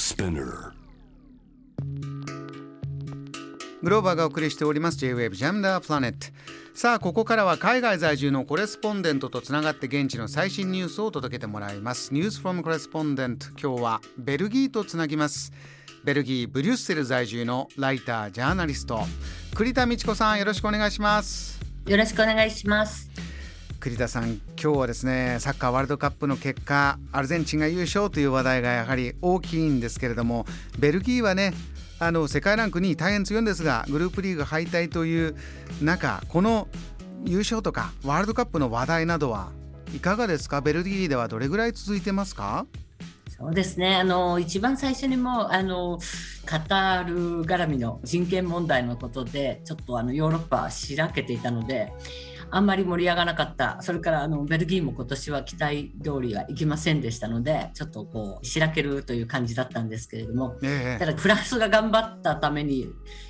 Spinner. グローバーがお送りしております J-Wave Jam the Planet さあここからは海外在住のコレスポンデントとつながって現地の最新ニュースを届けてもらいます。ニュースフォームコレスポンデント今日はベルギーとつなぎます。ベルギーブリュッセル在住のライタージャーナリスト栗田美智子さんよろしくお願いします。よろしくお願いします栗田さん今日はですねサッカーワールドカップの結果アルゼンチンが優勝という話題がやはり大きいんですけれどもベルギーはねあの世界ランク2位大変強いんですがグループリーグ敗退という中この優勝とかワールドカップの話題などはいかがですか？ベルギーではどれぐらい続いてますか？そうですね。あの一番最初にもあのカタール絡みの人権問題のことでちょっとあのヨーロッパはしらけていたのであんまり盛り上がらなかったそれからあのベルギーも今年は期待通りはいきませんでしたのでちょっとこうしらけるという感じだったんですけれども、ええ、ただフランスが頑張ったために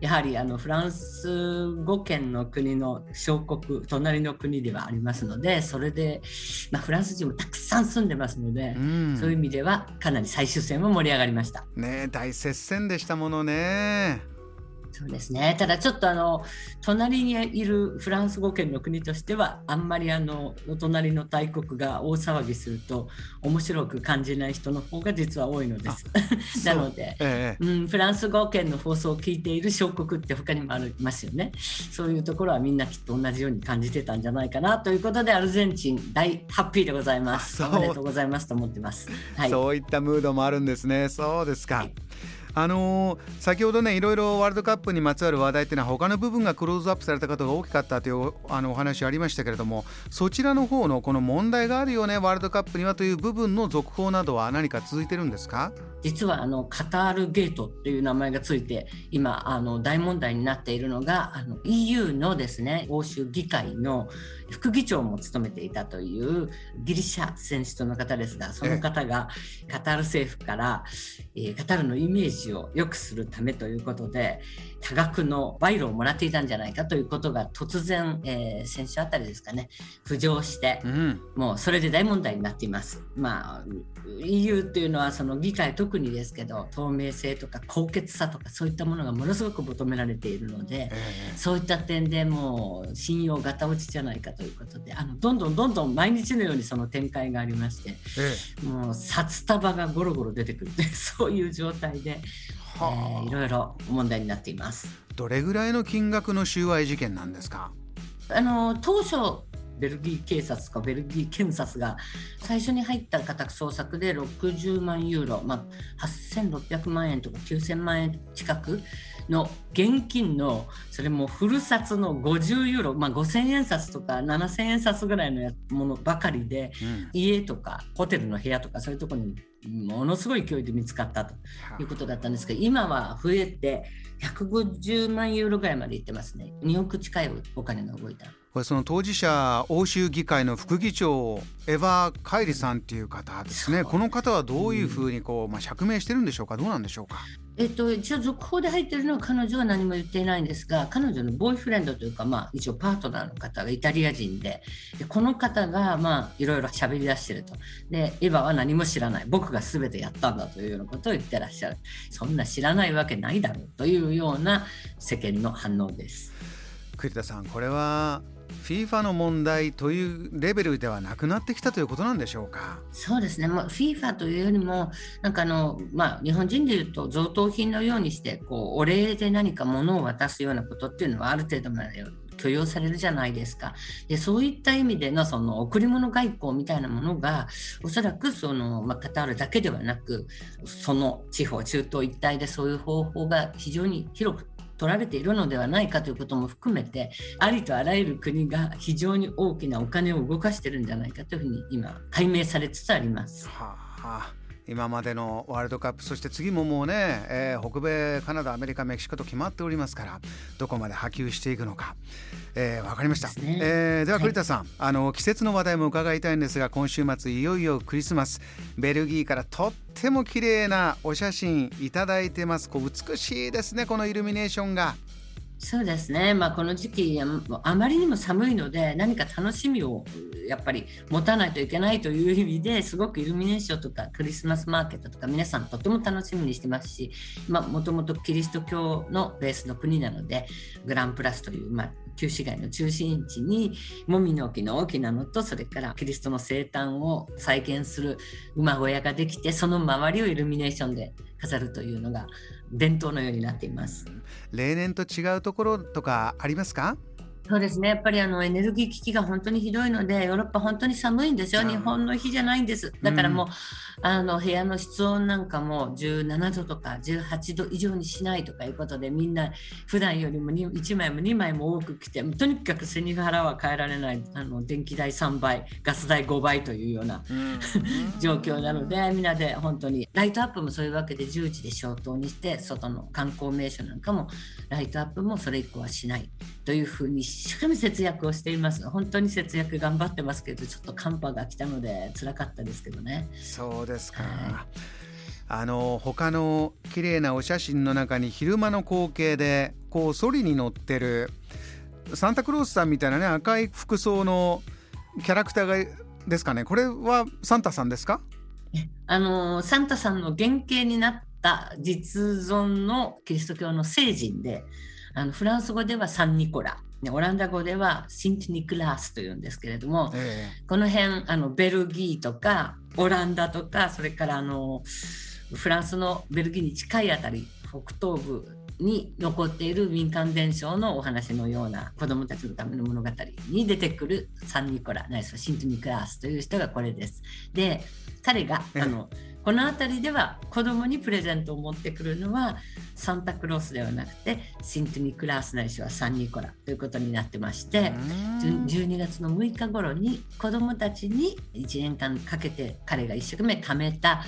やはりあのフランス語圏の国の小国隣の国ではありますのでそれで、まあ、フランス人もたくさん住んでますので、うん、そういう意味ではかなり最終戦も盛り上がりました。ね大接戦でしたものね。そうですねただちょっとあの隣にいるフランス語圏の国としてはあんまりあのお隣の大国が大騒ぎすると面白く感じない人の方が実は多いのです。なので、ええ、うん、フランス語圏の放送を聞いている小国って他にもありますよね。そういうところはみんなきっと同じように感じてたんじゃないかなということでアルゼンチン大ハッピーでございます。おめでとうございますと思ってます。はい、そういったムードもあるんですね。そうですか。はいあのー、先ほどねいろいろワールドカップにまつわる話題っていうのは他の部分がクローズアップされたことが大きかったというあのお話ありましたけれどもそちらの方のこの問題があるよねワールドカップにはという部分の続報などは何か続いてるんですか？実はあのカタールゲートっていう名前がついて今あの大問題になっているのがあの EU のですね欧州議会の副議長も務めていたというギリシャ選手との方ですがその方がカタール政府から、えー、カタールのイメージを良くするためということで多額の賄賂をもらっていたんじゃないかということが突然、えー、先週あたりですかね。浮上して、うん、もうそれで大問題になっています。まあ EU っていうのはその議会特にですけど透明性とか高潔さとかそういったものがものすごく求められているので、えー、そういった点でもう信用がた落ちじゃないかということであのどんどんどんどん毎日のようにその展開がありまして、えー、もう札束がゴロゴロ出てくる。そういう状態ではあ、えー、いろいろ問題になっています。どれぐらいの金額の収賄事件なんですか？あの当初ベルギー警察かベルギー検察が最初に入った家宅捜索で60万ユーロ、まあ、8600万円とか9000万円近くの現金のそれもフル札の50ユーロ、まあ、5000円札とか7000円札ぐらいのものばかりで、うん、家とかホテルの部屋とかそういうところにものすごい勢いで見つかったということだったんですが今は増えて150万ユーロぐらいまでいってますね2億近いお金が動いた。これその当事者欧州議会の副議長エヴァ・カイリさんっていう方ですね。この方はどういうふうにこう、まあ、釈明してるんでしょうか？どうなんでしょうか？えっと、一応続報で入ってるのは彼女は何も言っていないんですが彼女のボーイフレンドというか、まあ、一応パートナーの方がイタリア人ででこの方が、まあ、いろいろ喋り出してると。でエヴァは何も知らない。僕が全てやったんだというようなことを言ってらっしゃる。そんな知らないわけないだろうというような世間の反応です。栗田さんこれは FIFA の問題というレベルではなくなってきたということなんでしょうか？そうですね、まあ、FIFA というよりも、なんかあの、まあ、日本人でいうと贈答品のようにして、こうお礼で何か物を渡すようなことっていうのは、ある程度まで許容されるじゃないですか。でそういった意味でのその贈り物外交みたいなものがおそらくその、まあ、カタールだけではなくその地方中東一帯でそういう方法が非常に広く取られているのではないかということも含めてありとあらゆる国が非常に大きなお金を動かしてるんじゃないかというふうに今解明されつつあります。はあ今までのワールドカップそして次ももうね、えー、北米カナダアメリカメキシコと決まっておりますからどこまで波及していくのか、えー、分かりました、ね。えー、では栗田さん、はい、あの季節の話題も伺いたいんですが今週末いよいよクリスマス。ベルギーからとっても綺麗なお写真いただいてます。こう美しいですねこのイルミネーションが。そうですね、まあ、この時期あまりにも寒いので何か楽しみをやっぱり持たないといけないという意味ですごくイルミネーションとかクリスマスマーケットとか皆さんとても楽しみにしてますしもともとキリスト教のベースの国なのでグランプラスという、まあ、旧市街の中心地にもみの木の大きなのとそれからキリストの生誕を再現する馬小屋ができてその周りをイルミネーションで飾るというのが伝統のようになっています。例年と違うところとかありますか？そうですね。やっぱりあのエネルギー危機が本当にひどいのでヨーロッパ本当に寒いんですよ。日本の日じゃないんです。だからもう、うん、あの部屋の室温なんかも17度とか18度以上にしないとかいうことでみんな普段よりも1枚も2枚も多く着てとにかく背に腹は変えられないあの電気代3倍ガス代5倍というような、うん、状況なのでみんなで本当にライトアップもそういうわけで10時で消灯にして外の観光名所なんかもライトアップもそれ以降はしないというふうに一生懸命節約をしています。本当に節約頑張ってますけどちょっと寒波が来たので辛かったですけどね。そうですか、はい、あの他の綺麗なお写真の中に昼間の光景でこうソリに乗ってるサンタクロースさんみたいなね赤い服装のキャラクターがですかね。これはサンタさんですか？あのサンタさんの原型になった実存のキリスト教の聖人であのフランス語ではサンニコラ。オランダ語ではシントニクラースというんですけれども、えー、この辺あのベルギーとかオランダとかそれからあのフランスのベルギーに近いあたり北東部に残っている民間伝承のお話のような子どもたちのための物語に出てくるサンニコラないしはシントニクラースという人がこれです。で彼があの、えーこの辺りでは子供にプレゼントを持ってくるのはサンタクロースではなくてシントニクラースないしはサンニコラということになってまして12月の6日頃に子供たちに1年間かけて彼が一生懸命貯めた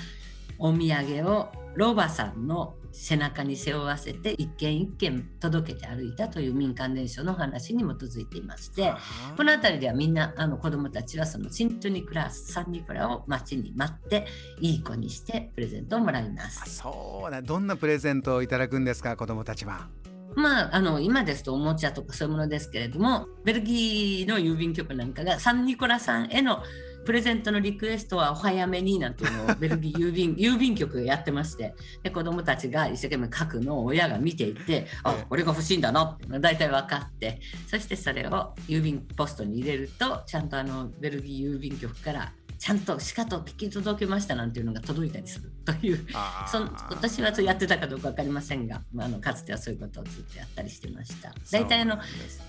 お土産をロバさんの背中に背負わせて一軒一軒届けて歩いたという民間伝承の話に基づいていましてこの辺りではみんなあの子どもたちはそのシントニクラスサンニクラを待ちに待っていい子にしてプレゼントをもらいます。そうだ。どんなプレゼントをいただくんですか子どもたちは？まあ、あの今ですとおもちゃとかそういうものですけれどもベルギーの郵便局なんかがサンニコラさんへのプレゼントのリクエストはお早めになんていうのをベルギー 郵便郵便局がやってましてで子どもたちが一生懸命書くのを親が見ていてあこれが欲しいんだなって大体分かってそしてそれを郵便ポストに入れるとちゃんとあのベルギー郵便局からちゃんとしかと聞き届けましたなんていうのが届いたりするというそ私はやってたかどうか分かりませんが、まあ、あのかつてはそういうことをずっとやったりしてました。大体あの、ね、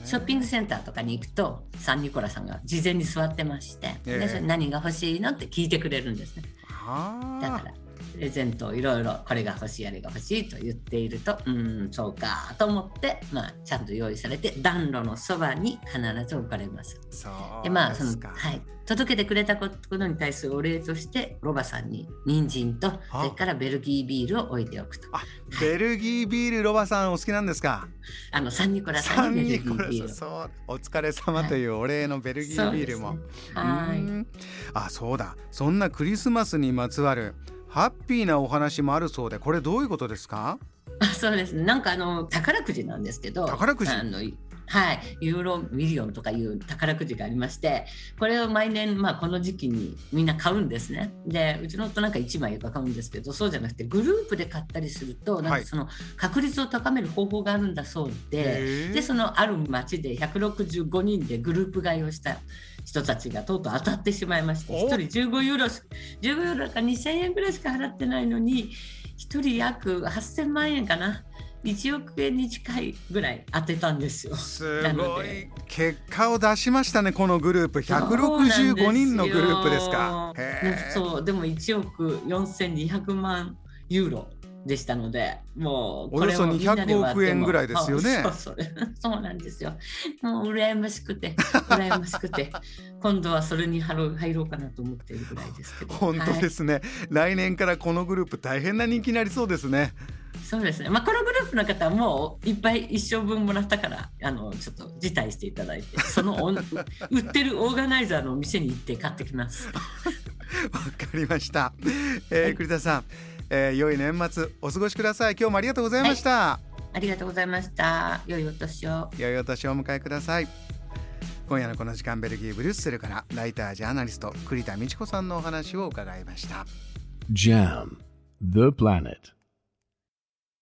ショッピングセンターとかに行くとサンニコラさんが事前に座ってまして、えー、でそれ何が欲しいのって聞いてくれるんですね。だからプレゼントをいろいろこれが欲しいあれが欲しいと言っているとうんそうかと思って、まあ、ちゃんと用意されて暖炉のそばに必ず置かれます。でまあそのはい。届けてくれたことに対するお礼としてロバさんに人参とそれからベルギービールを置いておくと。ベルギービールロバさんお好きなんですか？あのサンニコラさんにベルギービール。そうお疲れ様というお礼のベルギービールも。はい、あそうだ。そんなクリスマスにまつわるハッピーなお話もあるそうでこれどういうことですか？あそうです。ねなんかあの宝くじなんですけど宝くじ？あのはい、ユーロミリオンとかいう宝くじがありましてこれを毎年、まあ、この時期にみんな買うんですね。でうちの夫なんか1枚買うんですけどそうじゃなくてグループで買ったりするとなんかその確率を高める方法があるんだそうではい、でそのある町で165人でグループ買いをした人たちがとうとう当たってしまいまして1人15ユーロ15ユーロか2000円ぐらいしか払ってないのに1人約8000万円かな。1億円に近いぐらい当てたんですよ。すごい結果を出しましたねこのグループ165人のグループですか。そうでも1億4200万ユーロでしたのでもうおよそ200億円ぐらいですよね。そうそうなんですよ。もう羨ましくて羨ましくて 今度はそれに入ろうかなと思っているぐらいですけど。本当ですね、はい、来年からこのグループ大変な人気になりそうですね。そうですね、まあ、このグループの方はもういっぱい一生分もらったからあのちょっと辞退していただいてその 売ってるオーガナイザーの店に行って買ってきます。わかりました、えー、栗田さんえー、良い年末お過ごしください。今日もありがとうございました、はい。ありがとうございました。良いお年を。良いお年をお迎えください。今夜のこの時間ベルギーブリュッセルからライタージャーナリスト栗田美智子さんのお話を伺いました。JAM The Planet